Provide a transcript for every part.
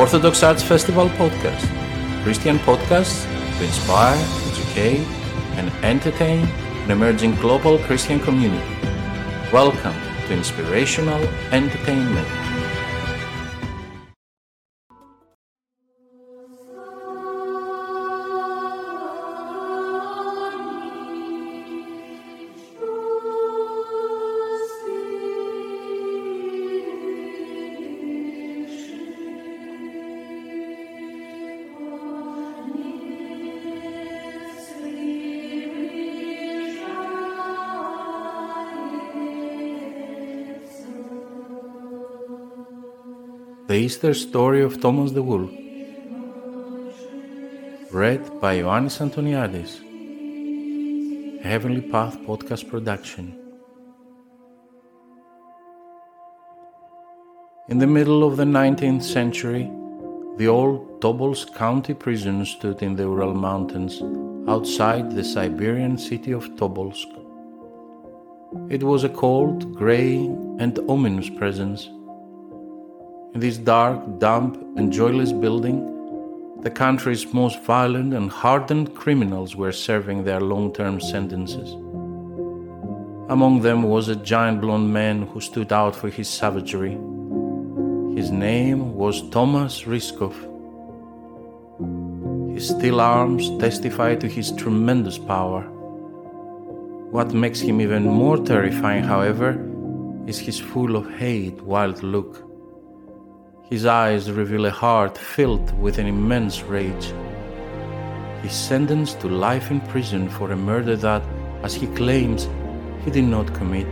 Orthodox Arts Festival podcast, Christian podcasts to inspire, educate, and entertain an emerging global Christian community. Welcome to Inspirational Entertainment. The Easter Story of Thomas the Wolf. Read by Ioannis Antoniadis. Heavenly Path Podcast Production. In the middle of the 19th century, the old Tobolsk County prison stood in the Ural Mountains outside the Siberian city of Tobolsk. It was a cold, grey, and ominous presence in this dark, damp, and joyless building, the country's most violent and hardened criminals were serving their long term sentences. Among them was a giant blond man who stood out for his savagery. His name was Thomas Rysskov. His steel arms testify to his tremendous power. What makes him even more terrifying, however, is his full of hate, wild look. His eyes reveal a heart filled with an immense rage. He's sentenced to life in prison for a murder that, as he claims, he did not commit.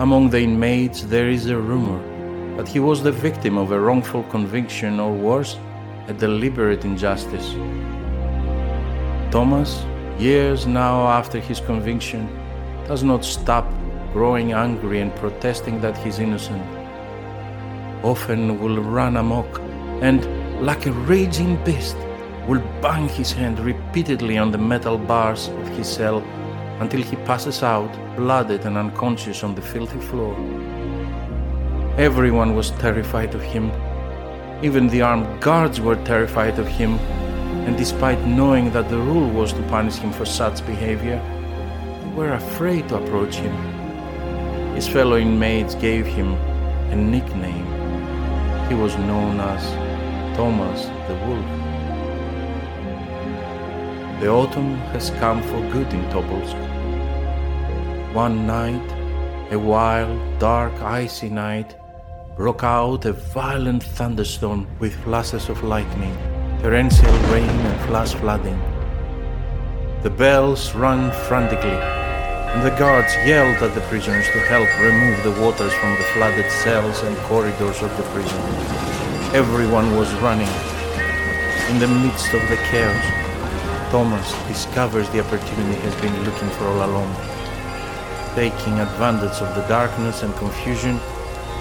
Among the inmates, there is a rumor that he was the victim of a wrongful conviction or worse, a deliberate injustice. Thomas, years now after his conviction, does not stop growing angry and protesting that he's innocent often will run amok and, like a raging beast, will bang his hand repeatedly on the metal bars of his cell until he passes out, blooded and unconscious on the filthy floor. Everyone was terrified of him. Even the armed guards were terrified of him, and despite knowing that the rule was to punish him for such behavior, they were afraid to approach him. His fellow inmates gave him a nickname he was known as Thomas the Wolf. The autumn has come for good in Tobolsk. One night, a wild, dark, icy night, broke out a violent thunderstorm with flashes of lightning, torrential rain, and flash flooding. The bells rang frantically, and the guards yelled at the prisoners to help remove the waters from the flooded cells and corridors of the prison. Everyone was running. In the midst of the chaos, Thomas discovers the opportunity he has been looking for all along. Taking advantage of the darkness and confusion,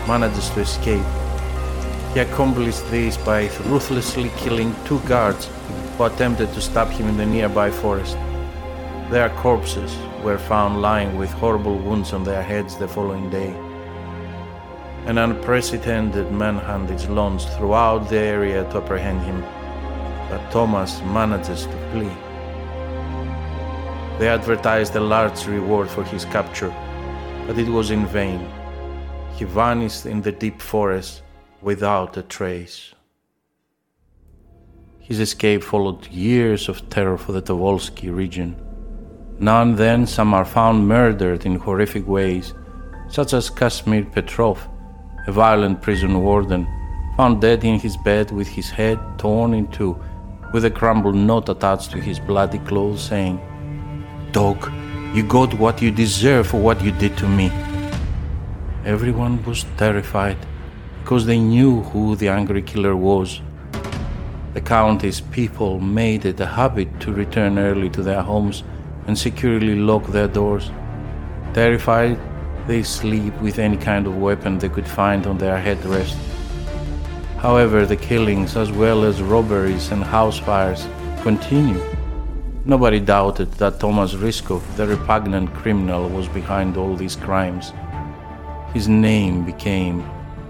manages to escape. He accomplished this by ruthlessly killing two guards who attempted to stab him in the nearby forest. Their corpses were found lying with horrible wounds on their heads the following day. An unprecedented manhunt is launched throughout the area to apprehend him, but Thomas manages to flee. They advertised a large reward for his capture, but it was in vain. He vanished in the deep forest without a trace. His escape followed years of terror for the Tobolsky region. Now and then, some are found murdered in horrific ways, such as Kazimir Petrov, a violent prison warden, found dead in his bed with his head torn in two, with a crumpled note attached to his bloody clothes saying, Dog, you got what you deserve for what you did to me. Everyone was terrified because they knew who the angry killer was. The county's people made it a habit to return early to their homes and securely lock their doors. Terrified, they sleep with any kind of weapon they could find on their headrest. However, the killings, as well as robberies and house fires, continue. Nobody doubted that Thomas Rysskov, the repugnant criminal, was behind all these crimes. His name became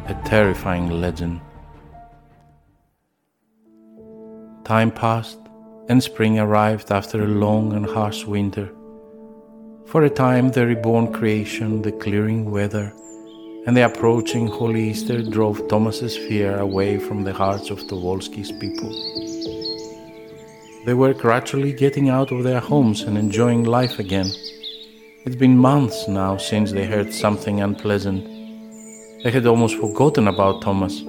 a terrifying legend. Time passed, and spring arrived after a long and harsh winter. For a time, the reborn creation, the clearing weather, and the approaching Holy Easter drove Thomas's fear away from the hearts of Tobolsky's people. They were gradually getting out of their homes and enjoying life again. It's been months now since they heard something unpleasant. They had almost forgotten about Thomas.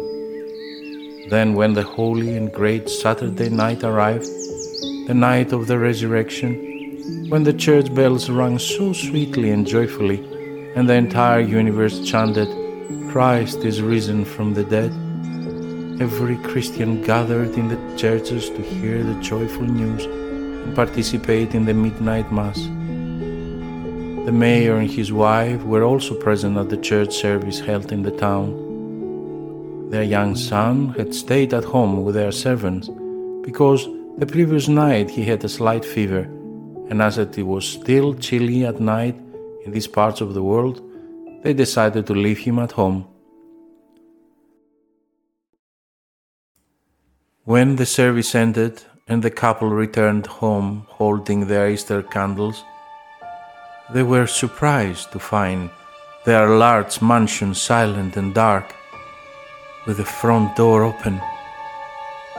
Then, when the holy and great Saturday night arrived, the night of the resurrection, when the church bells rang so sweetly and joyfully, and the entire universe chanted, Christ is risen from the dead, every Christian gathered in the churches to hear the joyful news and participate in the midnight mass. The mayor and his wife were also present at the church service held in the town. Their young son had stayed at home with their servants because the previous night he had a slight fever, and as it was still chilly at night, in these parts of the world, they decided to leave him at home. When the service ended and the couple returned home holding their Easter candles, they were surprised to find their large mansion silent and dark, with the front door open.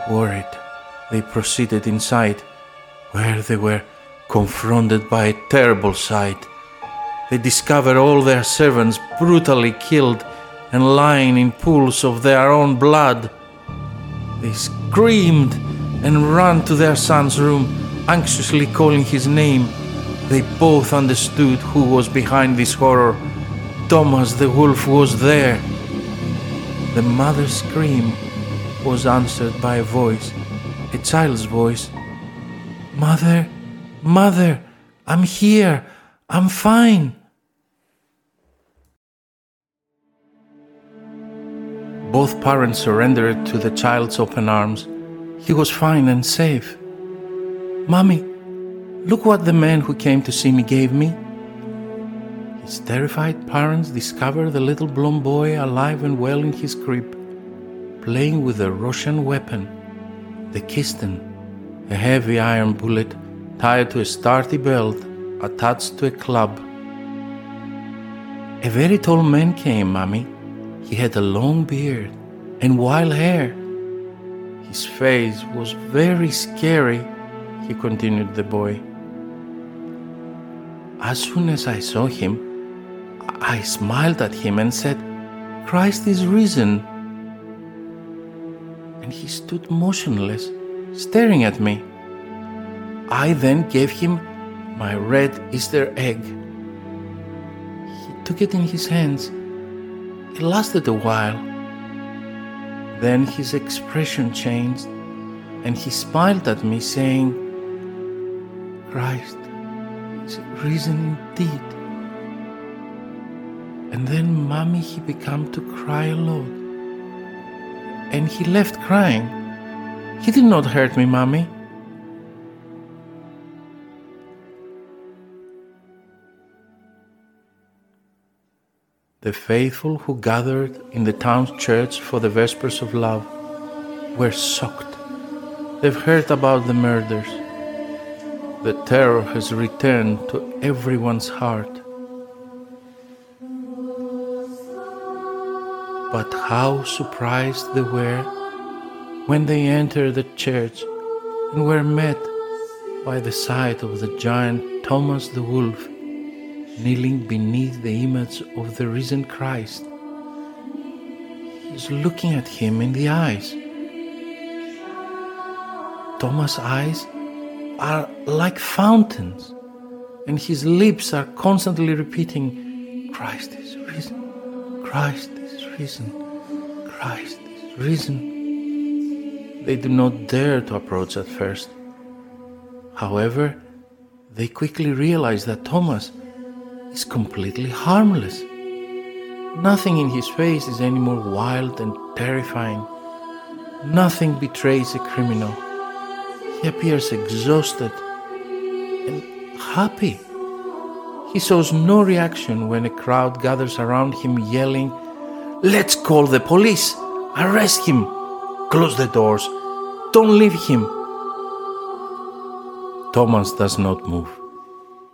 Worried, they proceeded inside, where they were confronted by a terrible sight they discovered all their servants brutally killed and lying in pools of their own blood. They screamed and ran to their son's room, anxiously calling his name. They both understood who was behind this horror. Thomas the wolf was there. The mother's scream was answered by a voice, a child's voice. Mother, mother, I'm here, I'm fine. Both parents surrendered to the child's open arms. He was fine and safe. Mommy, look what the man who came to see me gave me. His terrified parents discovered the little blond boy alive and well in his crib, playing with a Russian weapon, the Kistin, a heavy iron bullet tied to a sturdy belt attached to a club. A very tall man came, Mummy. He had a long beard and wild hair. His face was very scary, he continued the boy. As soon as I saw him, I smiled at him and said, Christ is risen. He stood motionless, staring at me. I then gave him my red Easter egg. He took it in his hands it lasted a while. Then his expression changed and he smiled at me, saying, Christ is risen indeed. And then, Mommy, he began to cry a lot. And he left crying. He did not hurt me, Mommy. The faithful who gathered in the town church for the Vespers of Love were shocked. They've heard about the murders. The terror has returned to everyone's heart. But how surprised they were when they entered the church and were met by the sight of the giant Thomas the Wolf kneeling beneath the image of the risen Christ. He's looking at him in the eyes. Thomas' eyes are like fountains, and his lips are constantly repeating, Christ is risen, Christ is risen, Christ is risen. They do not dare to approach at first. However, they quickly realize that Thomas is completely harmless. Nothing in his face is any more wild and terrifying. Nothing betrays a criminal. He appears exhausted and happy. He shows no reaction when a crowd gathers around him yelling, Let's call the police! Arrest him! Close the doors! Don't leave him! Thomas does not move.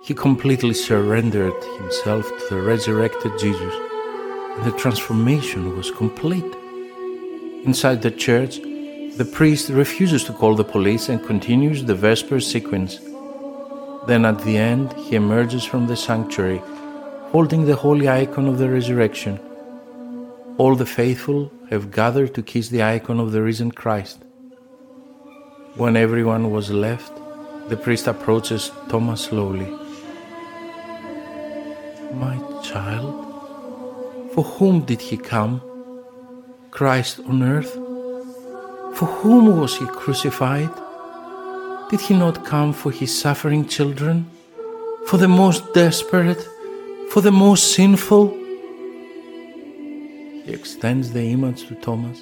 He completely surrendered himself to the resurrected Jesus, and the transformation was complete. Inside the church, the priest refuses to call the police and continues the Vesper sequence. Then at the end, he emerges from the sanctuary, holding the holy icon of the resurrection. All the faithful have gathered to kiss the icon of the risen Christ. When everyone was left, the priest approaches Thomas slowly. My child, for whom did he come? Christ on earth? For whom was he crucified? Did he not come for his suffering children? For the most desperate? For the most sinful? Extends the image to Thomas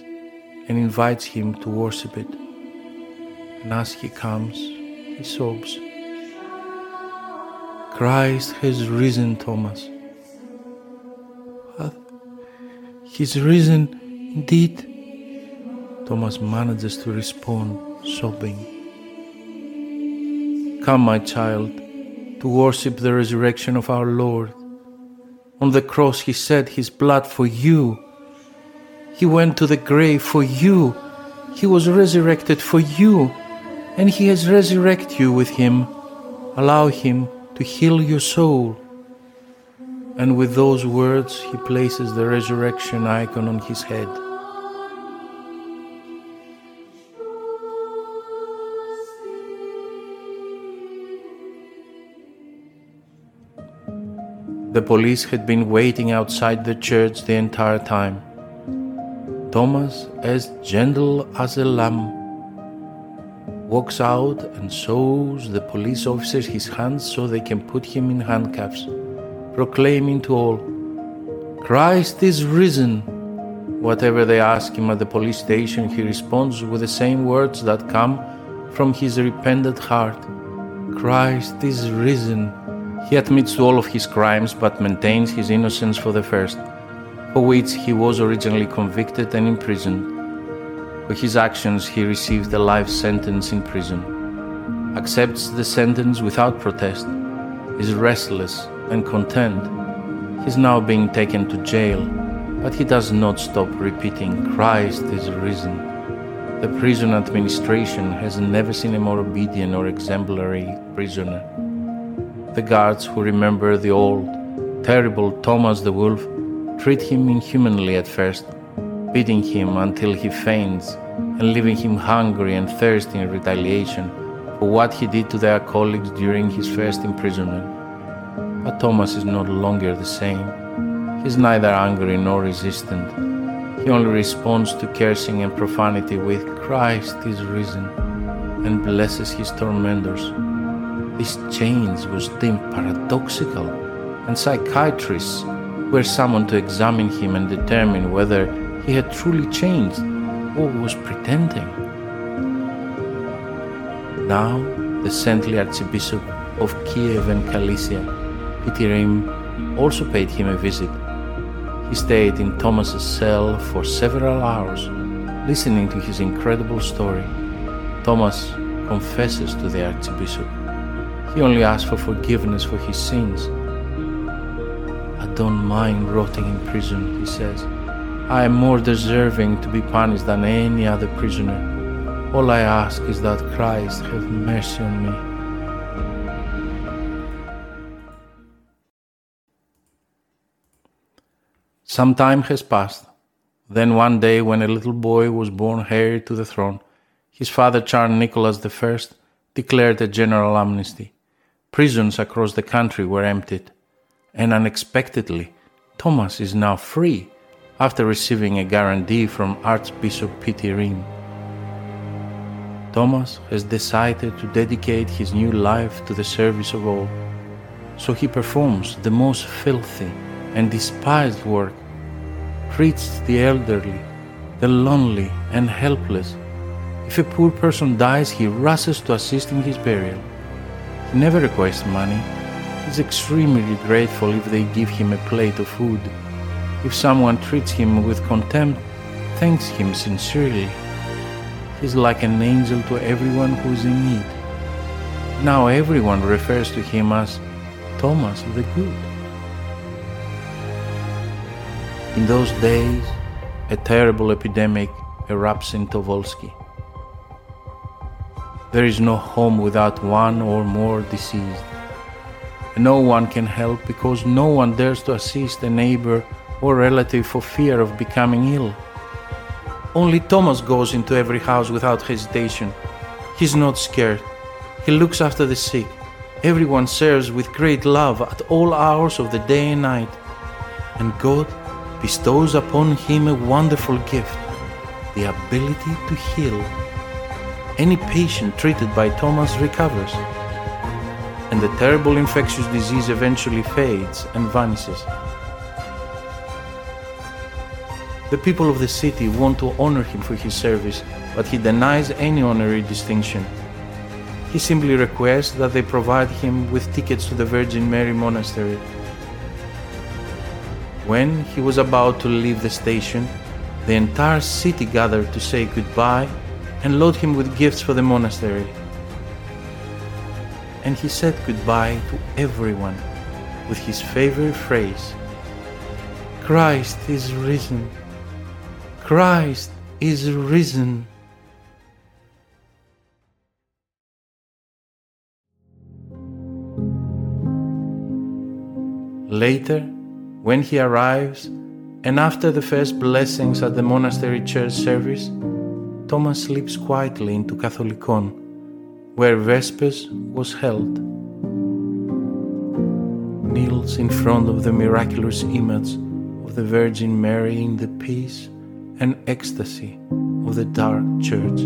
and invites him to worship it. And as he comes, he sobs. Christ has risen, Thomas. He's risen indeed. Thomas manages to respond, sobbing. Come, my child, to worship the resurrection of our Lord. On the cross, He shed His blood for you. He went to the grave for you. He was resurrected for you and He has resurrected you with Him. Allow Him to heal your soul. And with those words, He places the resurrection icon on His head. The police had been waiting outside the church the entire time. Thomas, as gentle as a lamb, walks out and shows the police officers his hands so they can put him in handcuffs, proclaiming to all, Christ is risen. Whatever they ask him at the police station, he responds with the same words that come from his repentant heart Christ is risen. He admits to all of his crimes but maintains his innocence for the first, for which he was originally convicted and imprisoned. For his actions, he received a life sentence in prison, accepts the sentence without protest, is restless and content. He's now being taken to jail, but he does not stop repeating, Christ is risen. The prison administration has never seen a more obedient or exemplary prisoner. The guards who remember the old, terrible Thomas the Wolf treat him inhumanly at first beating him until he faints and leaving him hungry and thirsty in retaliation for what he did to their colleagues during his first imprisonment. But Thomas is no longer the same. He is neither angry nor resistant. He only responds to cursing and profanity with Christ is risen and blesses his tormentors. This change was deemed paradoxical, and psychiatrists were summoned to examine him and determine whether he had truly changed or was pretending. Now, the saintly Archbishop of Kiev and Galicia, Pitirim, also paid him a visit. He stayed in Thomas's cell for several hours, listening to his incredible story. Thomas confesses to the Archbishop. He only asks for forgiveness for his sins. I don't mind rotting in prison, he says. I am more deserving to be punished than any other prisoner. All I ask is that Christ have mercy on me. Some time has passed. Then one day, when a little boy was born heir to the throne, his father Tsar Nicholas I declared a general amnesty. Prisons across the country were emptied, and unexpectedly, Thomas is now free after receiving a guarantee from Archbishop Pitirim. Thomas has decided to dedicate his new life to the service of all, so he performs the most filthy and despised work, treats the elderly, the lonely, and helpless. If a poor person dies, he rushes to assist in his burial. He never requests money. Is extremely grateful if they give him a plate of food. If someone treats him with contempt, thanks him sincerely. He's like an angel to everyone who is in need. Now everyone refers to him as Thomas the Good. In those days, a terrible epidemic erupts in Tobolsky. There is no home without one or more deceased. No one can help because no one dares to assist a neighbor or relative for fear of becoming ill. Only Thomas goes into every house without hesitation. He's not scared. He looks after the sick. Everyone serves with great love at all hours of the day and night. And God bestows upon him a wonderful gift the ability to heal. Any patient treated by Thomas recovers, and the terrible infectious disease eventually fades and vanishes. The people of the city want to honor him for his service, but he denies any honorary distinction. He simply requests that they provide him with tickets to the Virgin Mary Monastery. When he was about to leave the station, the entire city gathered to say goodbye and load him with gifts for the monastery. And he said goodbye to everyone with his favorite phrase Christ is risen. Christ is risen. Later, when he arrives, and after the first blessings at the monastery church service, Thomas slips quietly into Catholicon, where Vespers was held. Kneels in front of the miraculous image of the Virgin Mary in the peace and ecstasy of the dark church,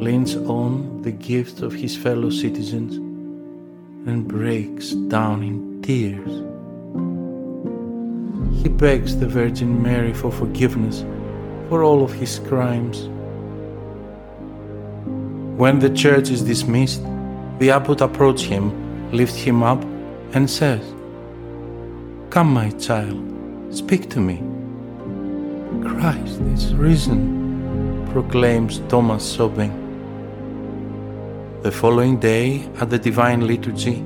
leans on the gift of his fellow citizens, and breaks down in tears. He begs the Virgin Mary for forgiveness for all of his crimes. When the church is dismissed, the abbot approaches him, lifts him up, and says, Come, my child, speak to me. Christ is risen, proclaims Thomas sobbing. The following day, at the Divine Liturgy,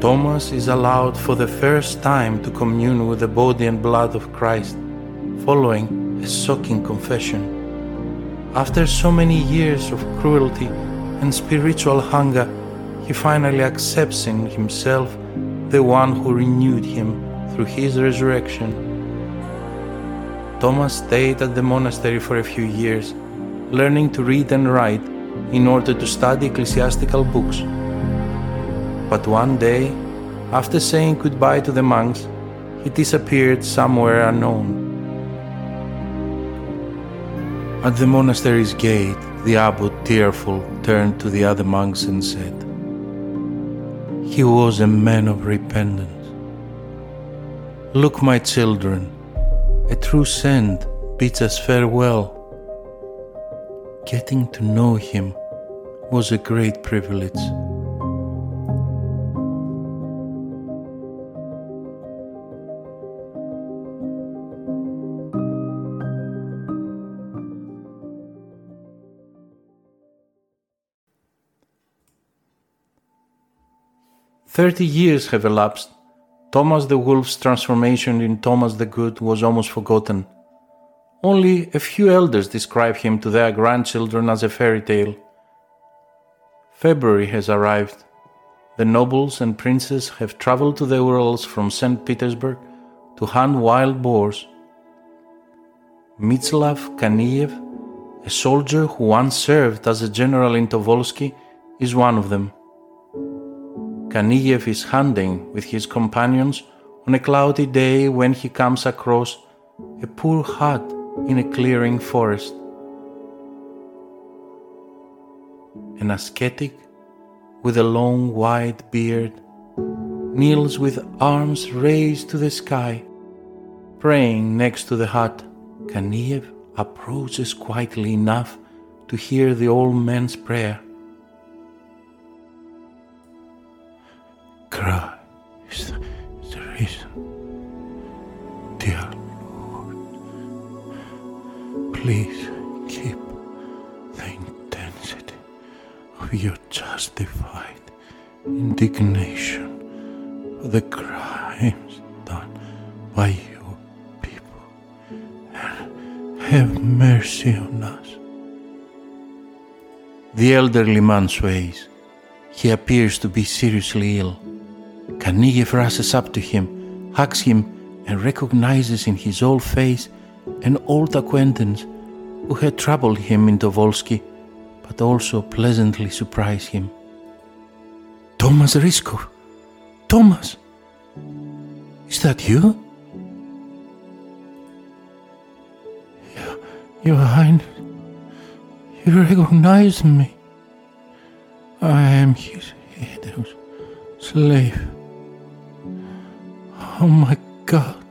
Thomas is allowed for the first time to commune with the body and blood of Christ, following a shocking confession. After so many years of cruelty and spiritual hunger, he finally accepts in himself the one who renewed him through his resurrection. Thomas stayed at the monastery for a few years, learning to read and write in order to study ecclesiastical books. But one day, after saying goodbye to the monks, he disappeared somewhere unknown. At the monastery's gate, the abbot, tearful, turned to the other monks and said, He was a man of repentance. Look, my children, a true saint bids us farewell. Getting to know him was a great privilege. Thirty years have elapsed Thomas the Wolf's transformation in Thomas the Good was almost forgotten. Only a few elders describe him to their grandchildren as a fairy tale. February has arrived. The nobles and princes have traveled to the Urals from St. Petersburg to hunt wild boars. Mitslav Kaniev, a soldier who once served as a general in Tobolsky, is one of them. Kaniev is hunting with his companions on a cloudy day when he comes across a poor hut in a clearing forest. An ascetic with a long white beard kneels with arms raised to the sky, praying next to the hut. Kaniev approaches quietly enough to hear the old man's prayer. Christ is the reason. Dear Lord, please keep the intensity of of your justified indignation for the crimes done by your people and have mercy on us. The elderly man sways. He appears to be seriously ill. Kaniev rushes up to him, hugs him, and recognizes in his old face an old acquaintance who had troubled him in Tobolsky, but also pleasantly surprised him. Thomas Ryzhkov! Thomas! Is that you? Your Highness, you recognize me. I am his Edo's slave. Oh my God,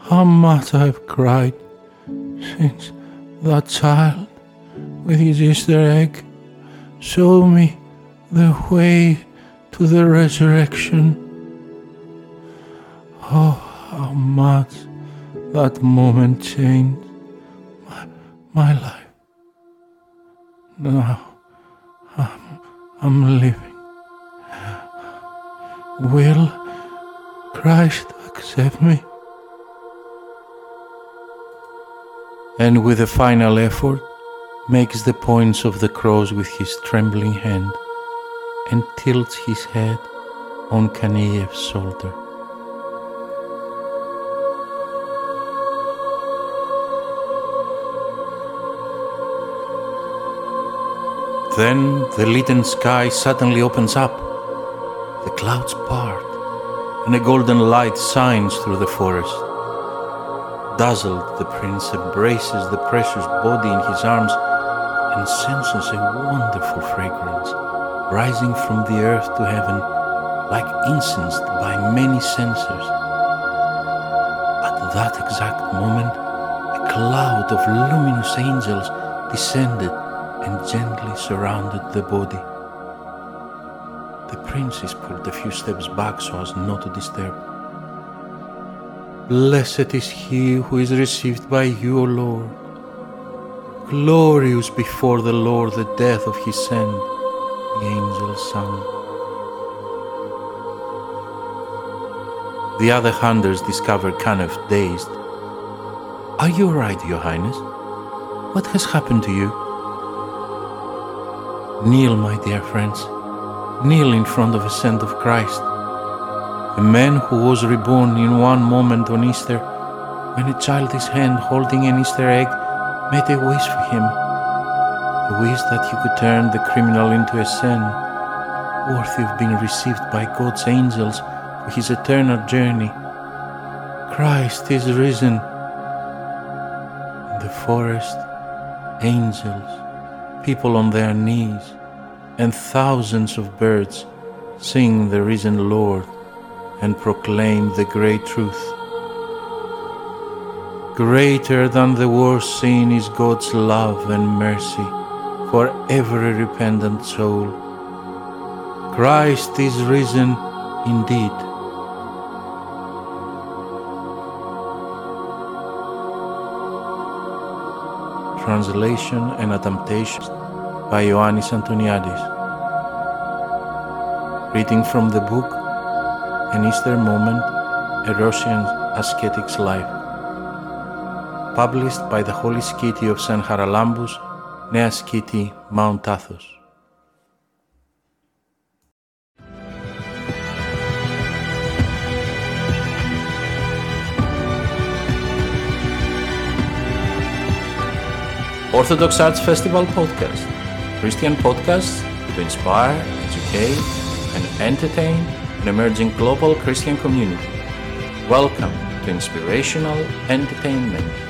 how much I've cried since that child with his Easter egg showed me the way to the resurrection. Oh, how much that moment changed my, my life. Now I'm, I'm living. Will Christ accept me? And with a final effort, makes the points of the cross with his trembling hand and tilts his head on Kaniev's shoulder. Then the leaden sky suddenly opens up, the clouds part, and a golden light shines through the forest. Dazzled, the prince embraces the precious body in his arms and senses a wonderful fragrance rising from the earth to heaven like incensed by many censers. At that exact moment, a cloud of luminous angels descended and gently surrounded the body. Princess pulled a few steps back so as not to disturb. Blessed is he who is received by you, O Lord. Glorious before the Lord the death of his son the angel's son. The other hunters discovered Kanev dazed. Are you right, Your Highness? What has happened to you? Kneel, my dear friends. Kneel in front of a saint of Christ. A man who was reborn in one moment on Easter, when a childish hand holding an Easter egg made a wish for him a wish that he could turn the criminal into a saint, worthy of being received by God's angels for his eternal journey. Christ is risen. In the forest, angels, people on their knees, and thousands of birds sing the risen Lord and proclaim the great truth. Greater than the worst sin is God's love and mercy for every repentant soul. Christ is risen indeed. Translation and adaptation by Ioannis Antoniadis. Reading from the book An Easter Moment, a Russian Ascetic's Life, published by the Holy Skiti of San Charalambous, Nea Skiti, Mount Athos. Orthodox Arts Festival podcast. Christian podcasts to inspire, educate, and entertain an emerging global Christian community. Welcome to Inspirational Entertainment.